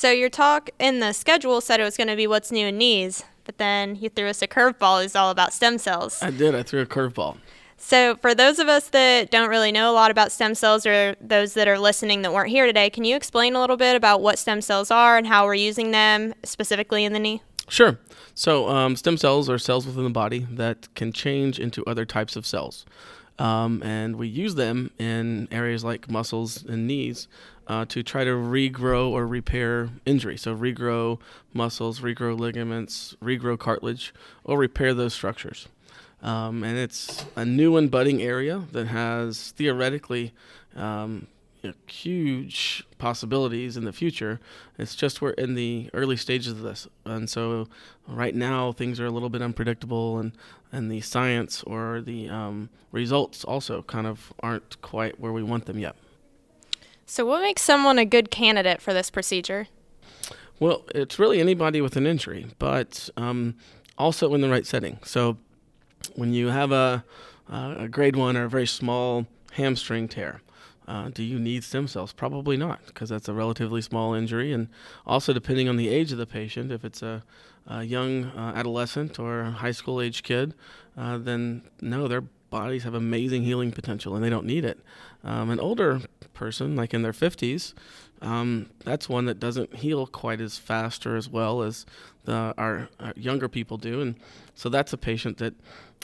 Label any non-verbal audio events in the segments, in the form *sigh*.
So your talk in the schedule said it was going to be what's new in knees, but then you threw us a curveball. It's all about stem cells. I did. I threw a curveball. So for those of us that don't really know a lot about stem cells, or those that are listening that weren't here today, can you explain a little bit about what stem cells are and how we're using them specifically in the knee? Sure. So um, stem cells are cells within the body that can change into other types of cells. Um, and we use them in areas like muscles and knees uh, to try to regrow or repair injury. So, regrow muscles, regrow ligaments, regrow cartilage, or repair those structures. Um, and it's a new and budding area that has theoretically um, you know, huge possibilities in the future. It's just we're in the early stages of this, and so right now things are a little bit unpredictable, and and the science or the um, results also kind of aren't quite where we want them yet. So, what makes someone a good candidate for this procedure? Well, it's really anybody with an injury, but um, also in the right setting. So, when you have a, a grade one or a very small hamstring tear, uh, do you need stem cells? Probably not, because that's a relatively small injury. And also, depending on the age of the patient, if it's a, a young uh, adolescent or high school age kid, uh, then no, their bodies have amazing healing potential and they don't need it. Um, an older person, like in their 50s, um, that's one that doesn't heal quite as fast or as well as the, our, our younger people do. And so that's a patient that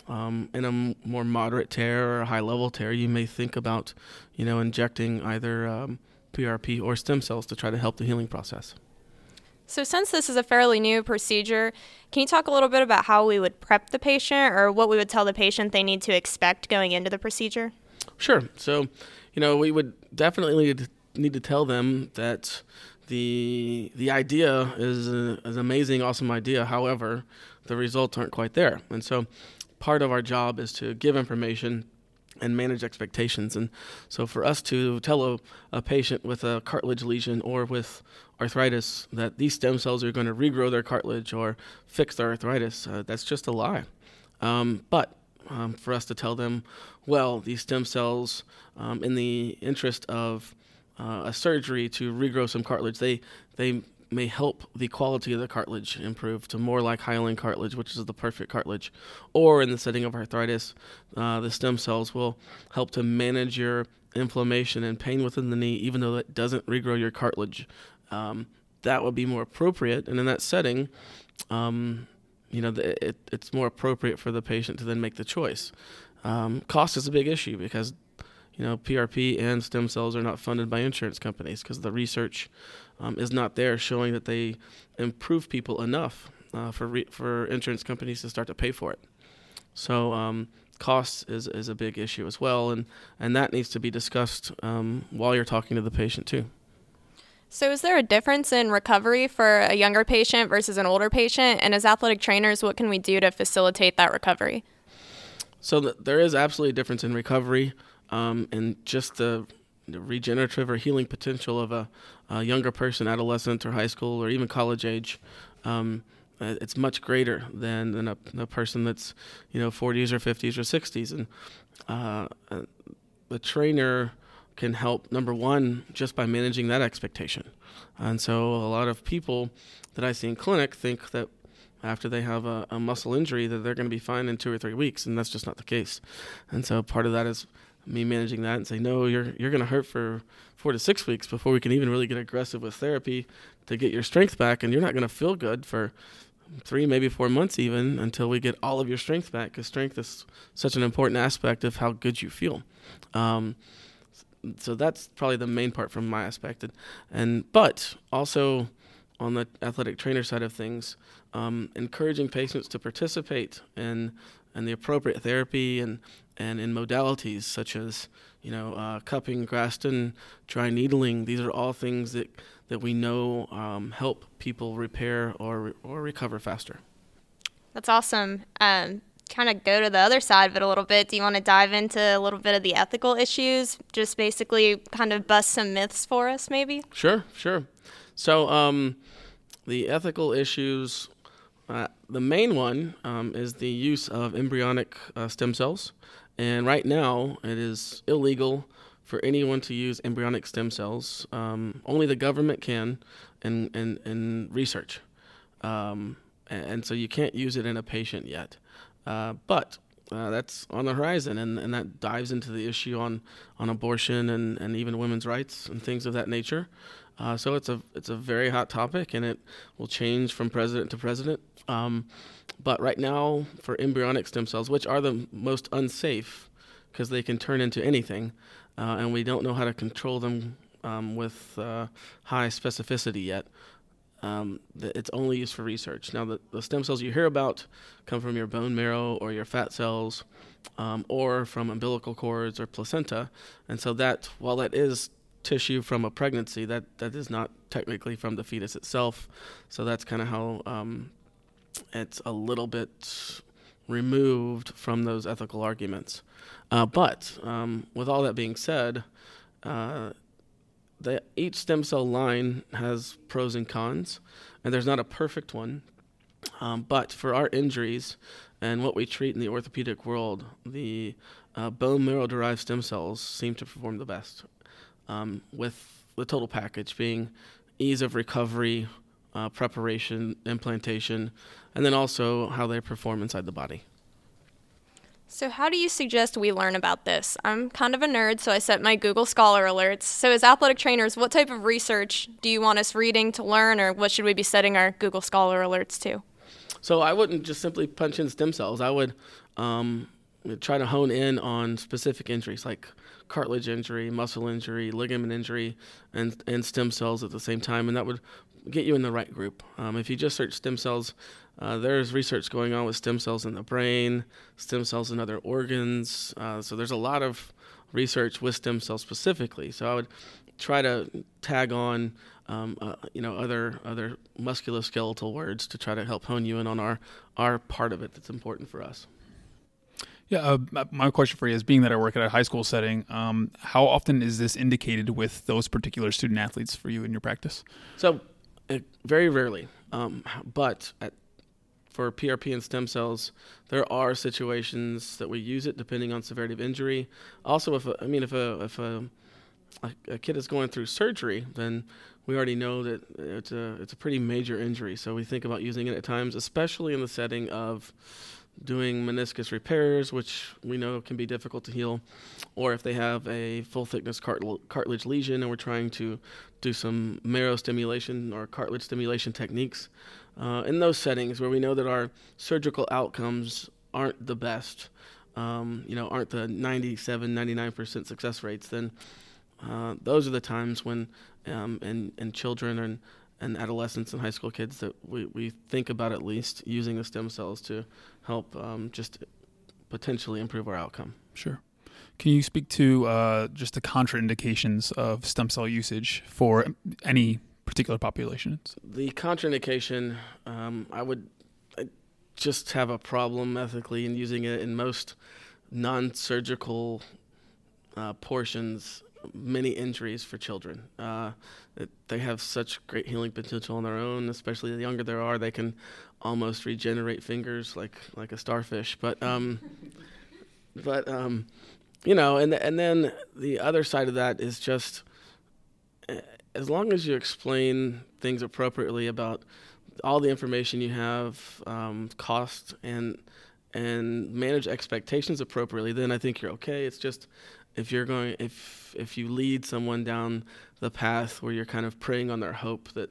um, in a more moderate tear or a high level tear, you may think about, you know, injecting either um, PRP or stem cells to try to help the healing process. So, since this is a fairly new procedure, can you talk a little bit about how we would prep the patient or what we would tell the patient they need to expect going into the procedure? Sure. So, you know, we would definitely need to tell them that the the idea is, a, is an amazing, awesome idea. However, the results aren't quite there, and so part of our job is to give information and manage expectations. And so, for us to tell a, a, patient with a cartilage lesion or with arthritis that these stem cells are going to regrow their cartilage or fix their arthritis, uh, that's just a lie. Um, but um, for us to tell them, well, these stem cells, um, in the interest of uh, a surgery to regrow some cartilage, they they may help the quality of the cartilage improve to more like hyaline cartilage, which is the perfect cartilage. Or in the setting of arthritis, uh, the stem cells will help to manage your inflammation and pain within the knee, even though it doesn't regrow your cartilage. Um, that would be more appropriate. And in that setting, um, you know, it, it's more appropriate for the patient to then make the choice. Um, cost is a big issue because you know, PRP and stem cells are not funded by insurance companies because the research um, is not there showing that they improve people enough uh, for re- for insurance companies to start to pay for it. So um, cost is, is a big issue as well, and, and that needs to be discussed um, while you're talking to the patient too. So, is there a difference in recovery for a younger patient versus an older patient? And as athletic trainers, what can we do to facilitate that recovery? So, th- there is absolutely a difference in recovery um, and just the, the, regenerative or healing potential of a, a, younger person, adolescent or high school or even college age. Um, uh, it's much greater than, than a, a, person that's you know 40s or 50s or 60s and uh, uh, the trainer can help number one just by managing that expectation and so a lot of people that i see in clinic think that after they have a, a muscle injury that they're going to be fine in two or three weeks and that's just not the case and so part of that is me managing that and say, no, you're you're going to hurt for four to six weeks before we can even really get aggressive with therapy to get your strength back, and you're not going to feel good for three, maybe four months even until we get all of your strength back, because strength is such an important aspect of how good you feel. Um, so that's probably the main part from my aspect, and, and but also on the athletic trainer side of things, um, encouraging patients to participate in and the appropriate therapy and and in modalities such as you know uh, cupping, Graston, dry needling. These are all things that that we know um, help people repair or or recover faster. That's awesome. Um, kind of go to the other side of it a little bit. Do you want to dive into a little bit of the ethical issues? Just basically kind of bust some myths for us, maybe. Sure, sure. So um, the ethical issues uh, the main one um, is the use of embryonic uh, stem cells. And right now, it is illegal for anyone to use embryonic stem cells. Um, only the government can, in in, in research, um, and, and, so you can't use it in a patient yet. Uh, but uh, that's on the horizon, and, and that dives into the issue on, on abortion and, and even women's rights and things of that nature. Uh, so it's a it's a very hot topic, and it will change from president to president. Um, but right now, for embryonic stem cells, which are the most unsafe because they can turn into anything, uh, and we don't know how to control them um, with uh, high specificity yet. Um, it's only used for research. Now, the, the, stem cells you hear about come from your bone marrow or your fat cells, um, or from umbilical cords or placenta, and so that while that is tissue from a pregnancy, that that is not technically from the fetus itself. So that's kind of how um, it's a little bit removed from those ethical arguments. Uh, but um, with all that being said, uh, the, each stem cell line has pros and cons, and there's not a perfect one. Um, but for our injuries and what we treat in the orthopedic world, the uh, bone marrow derived stem cells seem to perform the best, um, with the total package being ease of recovery, uh, preparation, implantation, and then also how they perform inside the body. So, how do you suggest we learn about this? I'm kind of a nerd, so I set my Google Scholar alerts. So, as athletic trainers, what type of research do you want us reading to learn, or what should we be setting our Google Scholar alerts to? So, I wouldn't just simply punch in stem cells. I would um, try to hone in on specific injuries like cartilage injury, muscle injury, ligament injury, and, and stem cells at the same time. And that would get you in the right group. Um, if you just search stem cells, uh, there's research going on with stem cells in the brain, stem cells in other organs. Uh, so there's a lot of research with stem cells specifically. So I would try to tag on, um, uh, you know, other other musculoskeletal words to try to help hone you in on our our part of it that's important for us. Yeah, uh, my question for you is: being that I work at a high school setting, um, how often is this indicated with those particular student athletes for you in your practice? So, uh, very rarely, um, but at for PRP and stem cells, there are situations that we use it depending on severity of injury. Also, if a, I mean if a if a, a kid is going through surgery, then we already know that it's a it's a pretty major injury. So we think about using it at times, especially in the setting of doing meniscus repairs, which we know can be difficult to heal, or if they have a full thickness cartilage lesion and we're trying to do some marrow stimulation or cartilage stimulation techniques uh, in those settings where we know that our surgical outcomes aren't the best, um, you know, aren't the 97, 99% success rates, then uh, those are the times when, um, in, in children and, and adolescents and high school kids, that we, we think about at least using the stem cells to help um, just potentially improve our outcome. Sure. Can you speak to uh, just the contraindications of stem cell usage for any particular populations? The contraindication, um, I would I just have a problem ethically in using it in most non-surgical uh, portions. Many injuries for children. Uh, they have such great healing potential on their own. Especially the younger they are, they can almost regenerate fingers like like a starfish. But um, *laughs* but um, you know, and and then the other side of that is just as long as you explain things appropriately about all the information you have, um, cost, and and manage expectations appropriately, then I think you're okay. It's just if you're going if if you lead someone down the path where you're kind of preying on their hope that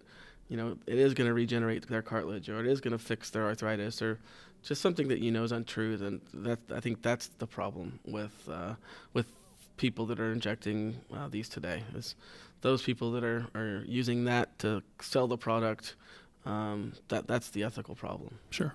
you know it is going to regenerate their cartilage or it is going to fix their arthritis or just something that you know is untrue, then that I think that's the problem with uh, with people that are injecting uh, these today. Is those people that are, are using that to sell the product, um, that that's the ethical problem. Sure.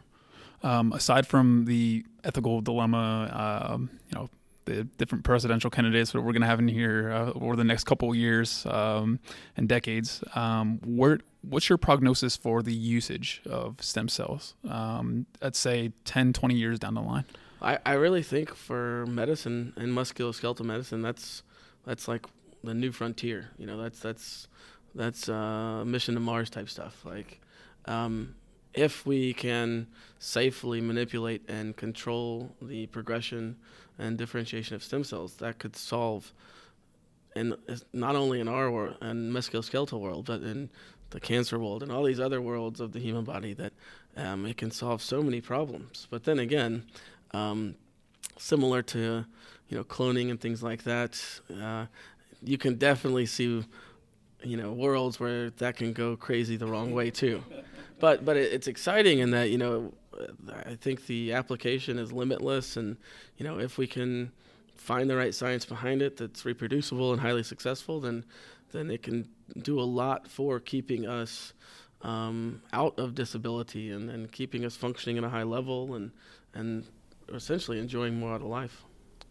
Um, aside from the ethical dilemma, um, you know, the different presidential candidates that we're going to have in here uh, over the next couple years um, and decades, um, where what's your prognosis for the usage of stem cells? Um, let's say 10, 20 years down the line. I, I really think for medicine and musculoskeletal medicine, that's that's like the new frontier. You know, that's that's that's uh, mission to Mars type stuff. Like, um, if we can safely manipulate and control the progression and differentiation of stem cells, that could solve, and not only in our world and musculoskeletal world, but in the cancer world and all these other worlds of the human body that um, it can solve so many problems. But then again, um, similar to you know cloning and things like that, uh, you can definitely see you know worlds where that can go crazy the wrong way too. But but it, it's exciting in that you know I think the application is limitless, and you know if we can find the right science behind it that's reproducible and highly successful, then then it can do a lot for keeping us um, out of disability and, and keeping us functioning at a high level and and essentially enjoying more out of life.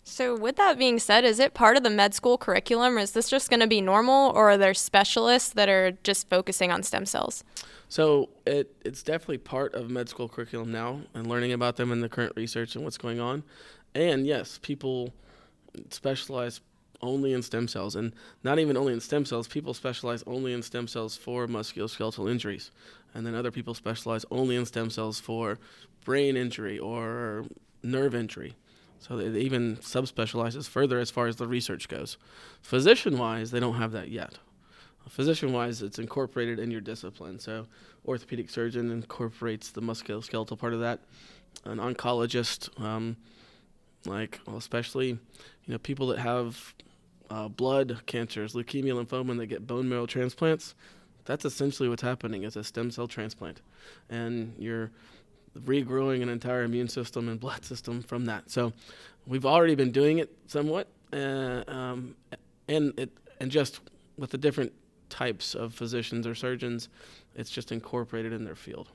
So, with that being said, is it part of the med school curriculum, or is this just going to be normal, or are there specialists that are just focusing on stem cells? So, it, it's definitely part of med school curriculum now and learning about them and the current research and what's going on. And yes, people specialize only in stem cells, and not even only in stem cells, people specialize only in stem cells for musculoskeletal injuries. And then other people specialize only in stem cells for brain injury or nerve injury. So it even subspecializes further as far as the research goes. Physician wise, they don't have that yet. Physician wise, it's incorporated in your discipline. So, orthopedic surgeon incorporates the musculoskeletal part of that. An oncologist, um, like well, especially, you know, people that have uh, blood cancers, leukemia, lymphoma, and they get bone marrow transplants. That's essentially what's happening. It's a stem cell transplant, and you're regrowing an entire immune system and blood system from that. So we've already been doing it somewhat, uh, um, and it and just with the different types of physicians or surgeons, it's just incorporated in their field.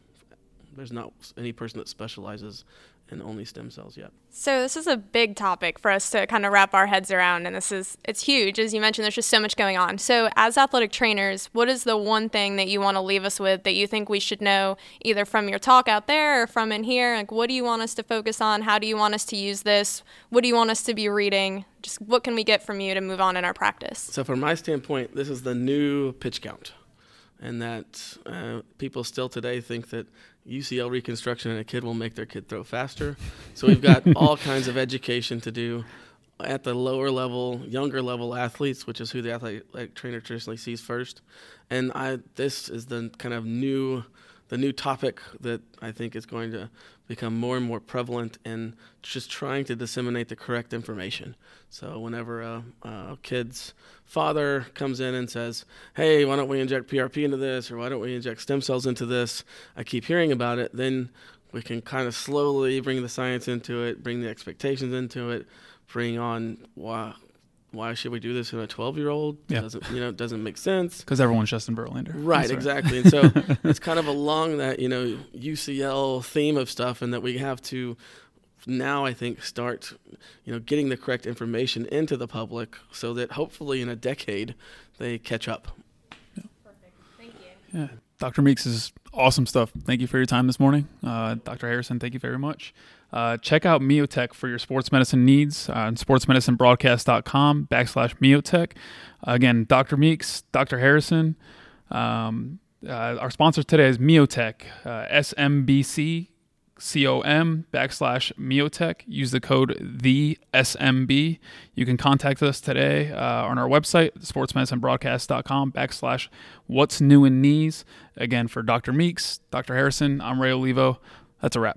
There's not any person that specializes and only stem cells yet. So this is a big topic for us to kind of wrap our heads around and this is it's huge as you mentioned there's just so much going on. So as athletic trainers, what is the one thing that you want to leave us with that you think we should know either from your talk out there or from in here? Like what do you want us to focus on? How do you want us to use this? What do you want us to be reading? Just what can we get from you to move on in our practice? So from my standpoint, this is the new pitch count. And that uh, people still today think that UCL reconstruction and a kid will make their kid throw faster. So we've got *laughs* all kinds of education to do at the lower level, younger level athletes, which is who the athletic trainer traditionally sees first. And I this is the kind of new the new topic that I think is going to become more and more prevalent in just trying to disseminate the correct information. So whenever a, a, kid's father comes in and says, "Hey, why don't we inject PRP into this, or why don't we inject stem cells into this?" I keep hearing about it. Then we can kind of slowly bring the science into it, bring the expectations into it, bring on why why should we do this in a 12 year old? Yeah. Doesn't, you know, it doesn't make sense. Because everyone's Justin Verlander. Right, exactly. and so *laughs* it's kind of along that, you know, UCL theme of stuff and that we have to now I think start, you know, getting the correct information into the public so that hopefully in a decade they catch up. Yeah. Perfect. Thank you. Yeah. Dr. Meeks is awesome stuff. Thank you for your time this morning. Uh, Dr. Harrison, thank you very much. Uh, check out Miotech for your sports medicine needs on sportsmedicinebroadcast.com backslash Miotech. Again, Dr. Meeks, Dr. Harrison. Um, uh, our sponsor today is Miotech, uh, SMBC com backslash Miotech. Use the code the SMB. You can contact us today uh, on our website, sportsmedicinebroadcast.com backslash what's new in knees. Again, for Dr. Meeks, Dr. Harrison, I'm Ray Olivo. That's a wrap.